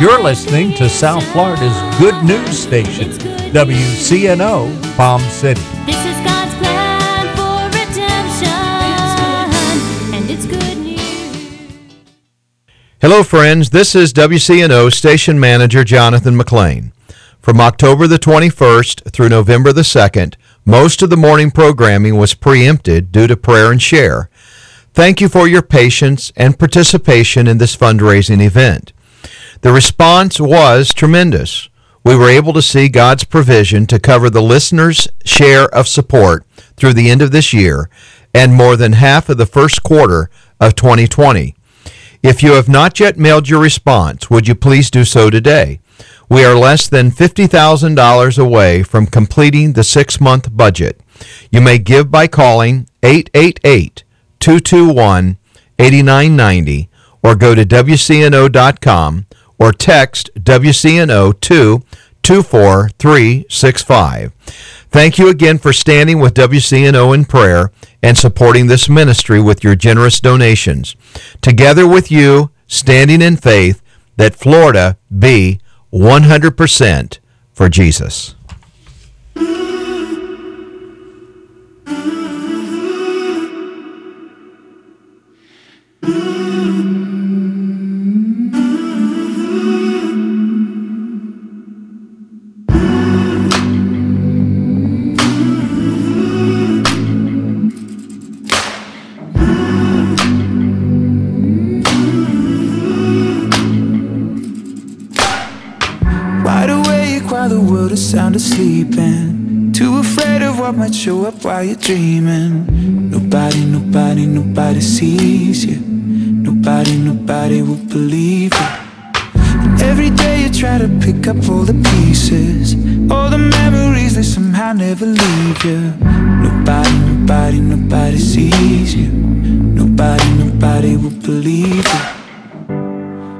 You're listening to South Florida's good news station, WCNO Palm City. This is God's plan for redemption, and it's good news. Hello, friends. This is WCNO Station Manager Jonathan McLean. From October the 21st through November the 2nd, most of the morning programming was preempted due to prayer and share. Thank you for your patience and participation in this fundraising event. The response was tremendous. We were able to see God's provision to cover the listeners' share of support through the end of this year and more than half of the first quarter of 2020. If you have not yet mailed your response, would you please do so today? We are less than $50,000 away from completing the six month budget. You may give by calling 888 221 8990 or go to WCNO.com or text WCNO to 24365. Thank you again for standing with WCNO in prayer and supporting this ministry with your generous donations. Together with you, standing in faith that Florida be 100% for Jesus. The sound asleep and too afraid of what might show up while you're dreaming. Nobody, nobody, nobody sees you. Nobody, nobody will believe you. And every day you try to pick up all the pieces, all the memories they somehow never leave you. Nobody, nobody, nobody sees you. Nobody, nobody will believe you.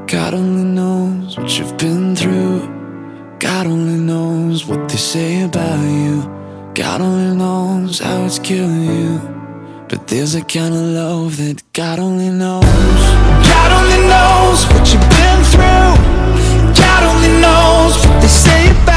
God only knows what you've been through. God only knows what they say about you. God only knows how it's killing you. But there's a kind of love that God only knows. God only knows what you've been through. God only knows what they say about you.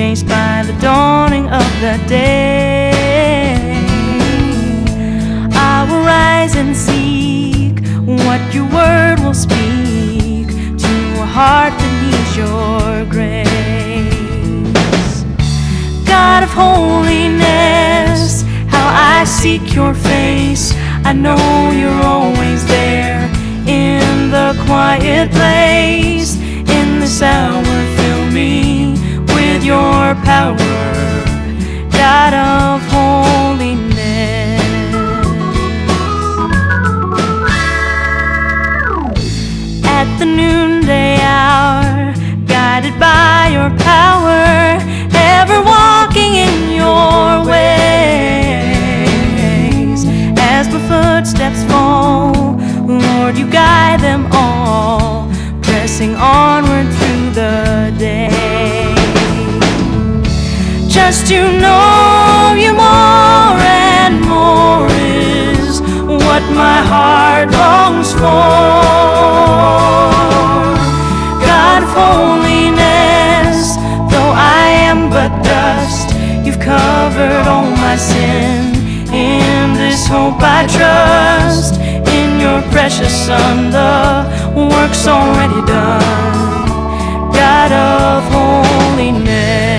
Chased by the dawning of the day, I will rise and seek what your word will speak to a heart that needs your grace. God of holiness, how I seek your face. I know you're always there in the quiet place. In this hour, your power, God of holiness. At the noonday hour, guided by your power, ever walking in your ways. As my footsteps fall, Lord, you guide them all, pressing onward through the day. Just to know you more and more is what my heart longs for. God of holiness, though I am but dust, you've covered all my sin. In this hope I trust, in your precious Son, the work's already done. God of holiness.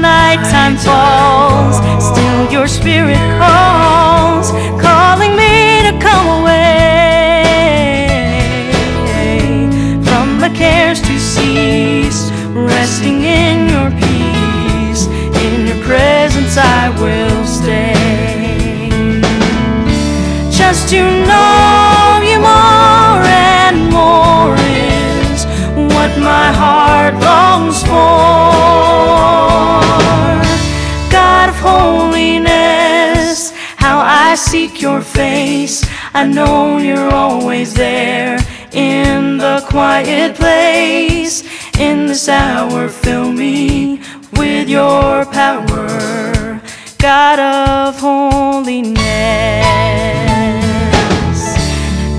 Nighttime falls, still your spirit calls, calling me to come away from the cares to cease, resting in your peace. In your presence I will stay. Just to know seek your face. I know you're always there in the quiet place. In this hour, fill me with your power, God of holiness.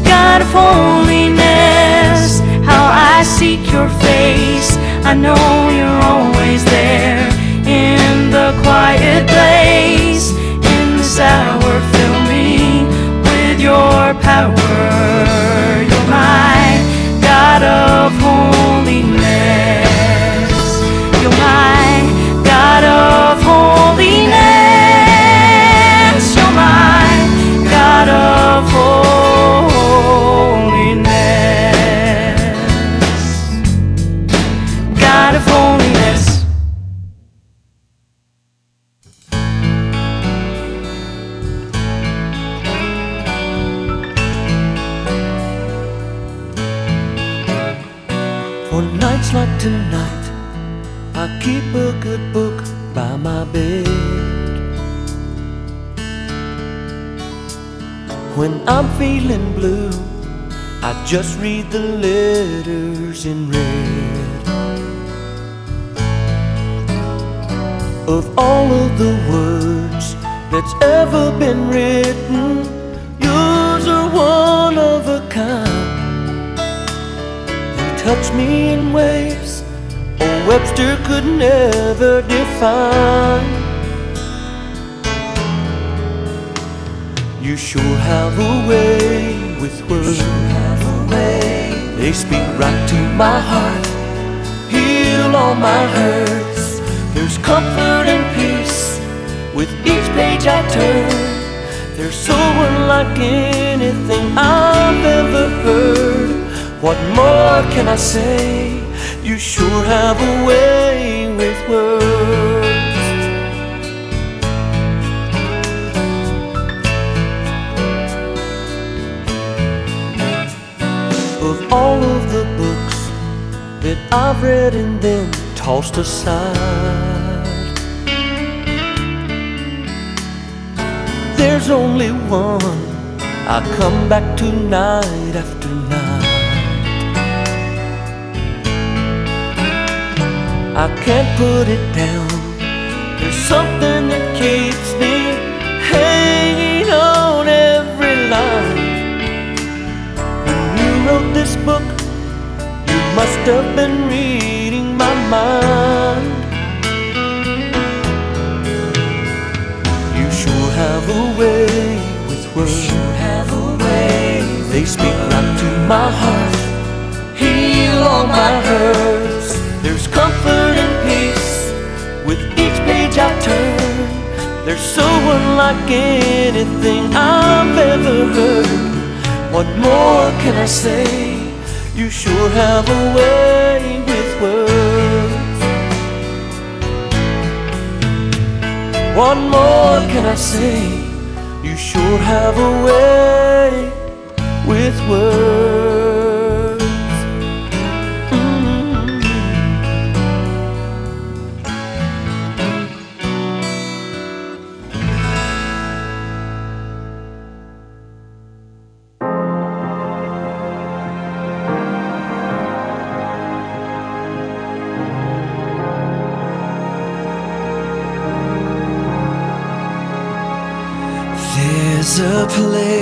God of holiness, how I seek your face. I know you're always there in the quiet place. In this hour, your power. You're my God of holiness. Just read the letters in red. Of all of the words that's ever been written, yours are one of a kind. You touch me in ways old Webster could never define. You sure have a way with words. They speak right to my heart, heal all my hurts. There's comfort and peace with each page I turn. They're so unlike anything I've ever heard. What more can I say? You sure have a way with words. all of the books that I've read and then tossed aside. There's only one I come back to night after night. I can't put it down. There's something that keeps me. Hey. This book, you must have been reading my mind. You sure have a way with words. You have a way. They speak right to my heart, heal all my hurts. There's comfort and peace with each page I turn. There's so unlike anything I've ever heard. What more can I say? You sure have a way with words. What more can I say? You sure have a way with words. There's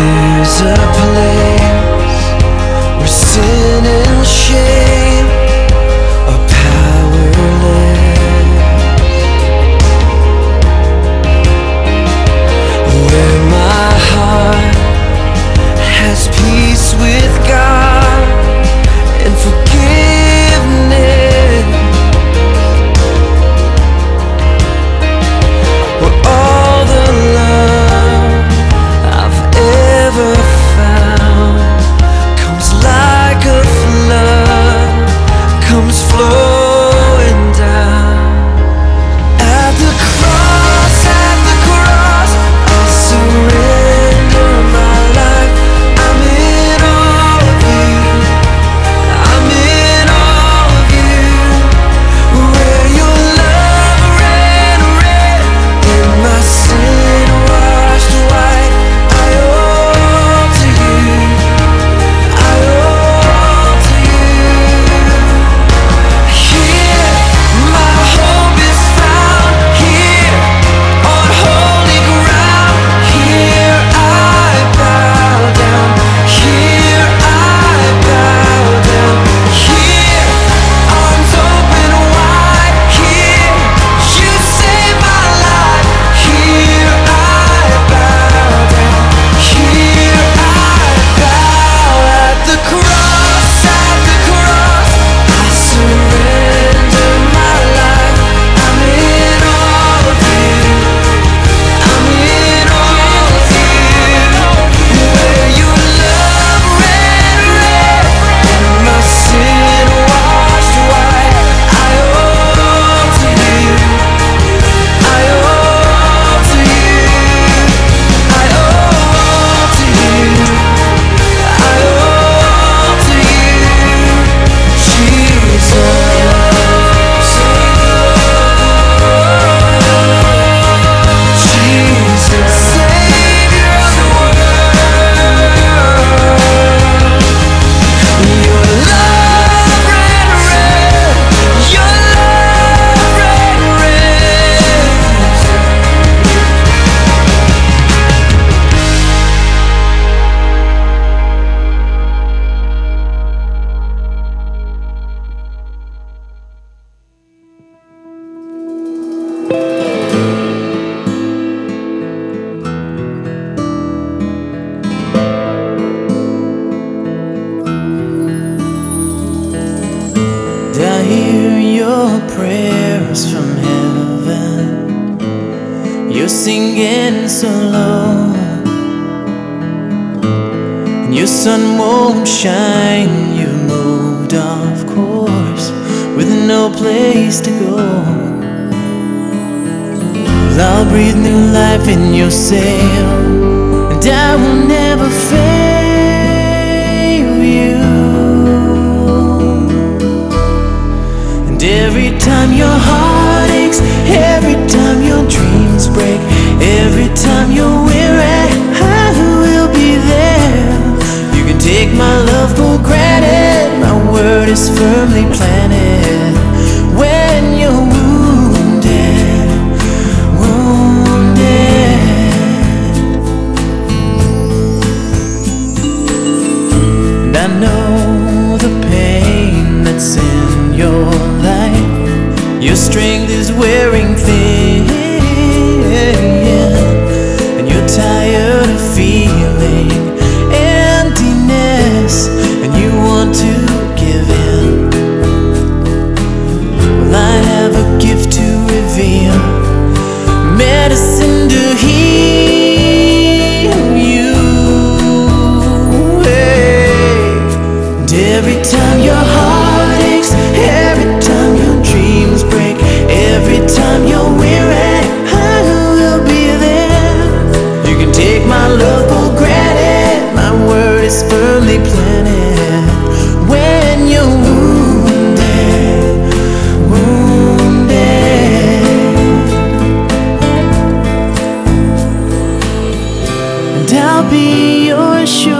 There's a place where sin and shame your prayers from heaven. You're singing so low, and your sun won't shine. You moved off course with no place to go. Well, I'll breathe new life in your sail, and I will never fail. And every time your heart aches, every time your dreams break, every time you're weary, I will be there. You can take my love for granted, my word is firmly planted. When you're wounded, wounded. And I know the pain that's in wearing I'll be your sure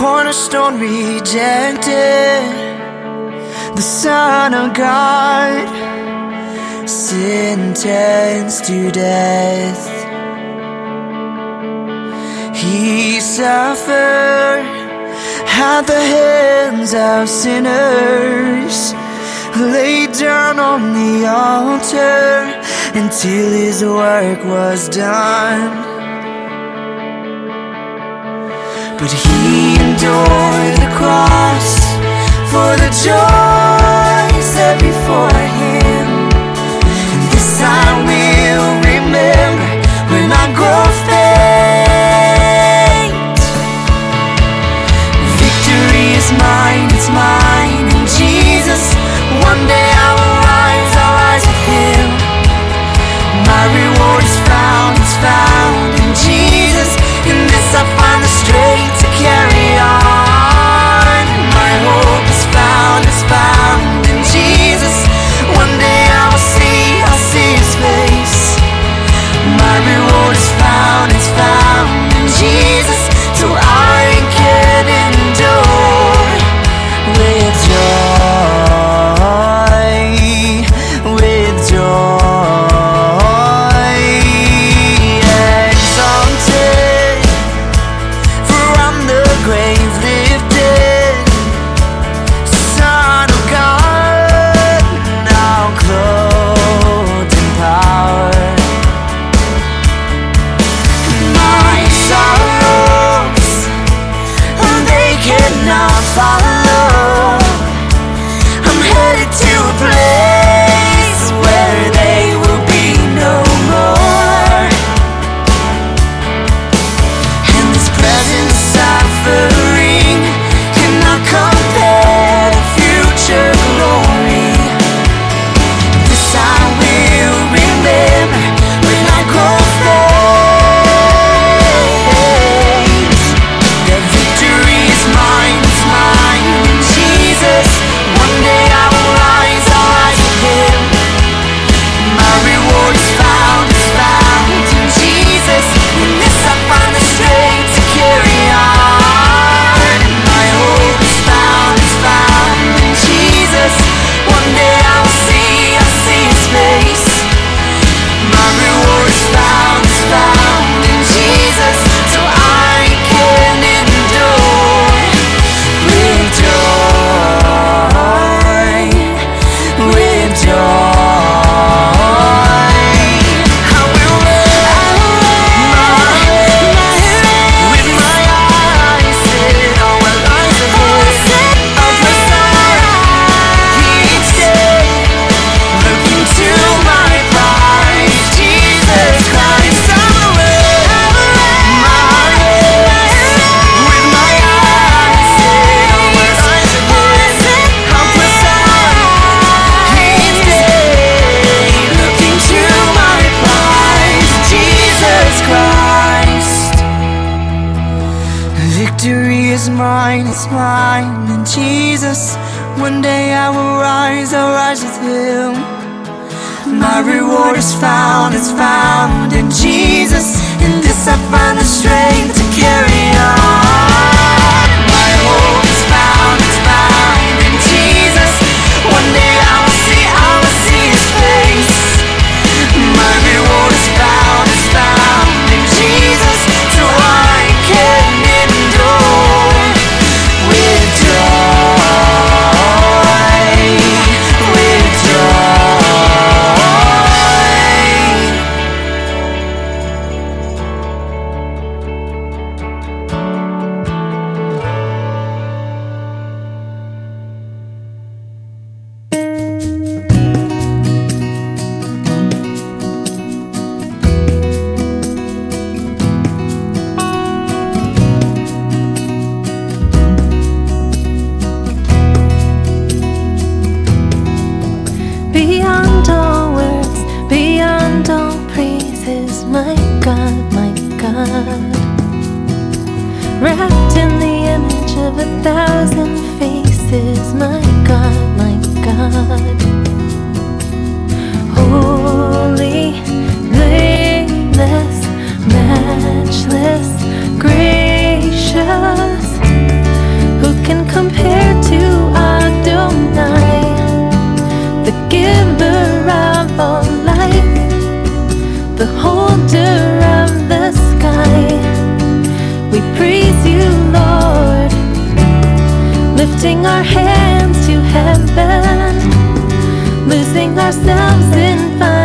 cornerstone rejected the Son of God, sentenced to death. He suffered at the hands of sinners, laid down on the altar until his work was done. But he endured the cross for the joy set before him. And this I will remember when I grow faint. Victory is mine, it's mine in Jesus. One day I will rise, I'll rise with him. My reward is found, it's found in Jesus. God, my God. Wrapped in the image of a thousand faces My God, my God. Holy, blameless, matchless, gracious. Who can compare to Adonai? lifting our hands to heaven, losing ourselves in fun.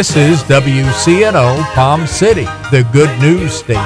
This is WCNO Palm City, the good news station.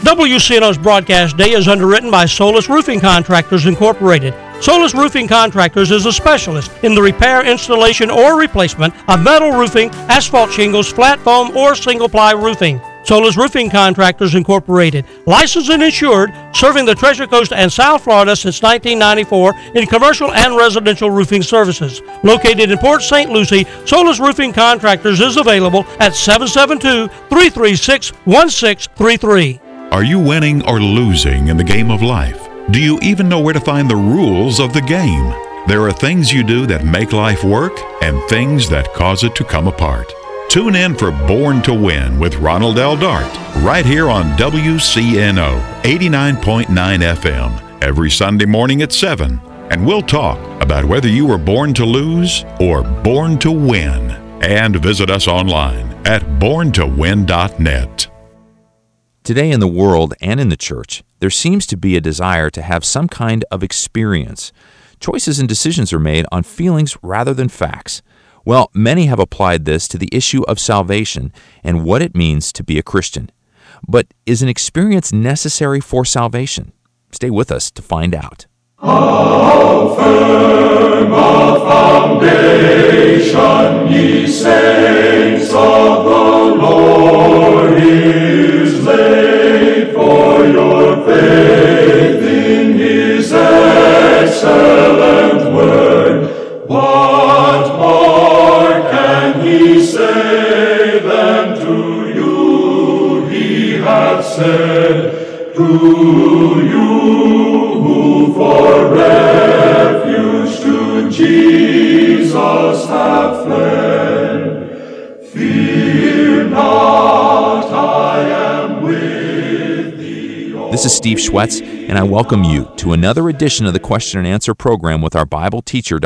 WCNO's broadcast day is underwritten by Solus Roofing Contractors Incorporated. Solus Roofing Contractors is a specialist in the repair, installation, or replacement of metal roofing, asphalt shingles, flat foam, or single ply roofing. Solis Roofing Contractors Incorporated, licensed and insured, serving the Treasure Coast and South Florida since 1994 in commercial and residential roofing services. Located in Port St. Lucie, Solis Roofing Contractors is available at 772 336 1633. Are you winning or losing in the game of life? Do you even know where to find the rules of the game? There are things you do that make life work and things that cause it to come apart. Tune in for Born to Win with Ronald L. Dart right here on WCNO 89.9 FM every Sunday morning at 7. And we'll talk about whether you were born to lose or born to win. And visit us online at borntowin.net. Today, in the world and in the church, there seems to be a desire to have some kind of experience. Choices and decisions are made on feelings rather than facts. Well, many have applied this to the issue of salvation and what it means to be a Christian. But is an experience necessary for salvation? Stay with us to find out. How firm a foundation, ye saints of the Lord, is laid for your faith in His excellent To you who for refuge to Jesus have fled, fear not, I am with thee. This is Steve Schwetz, and I welcome you to another edition of the Question and Answer program with our Bible teacher, Dr.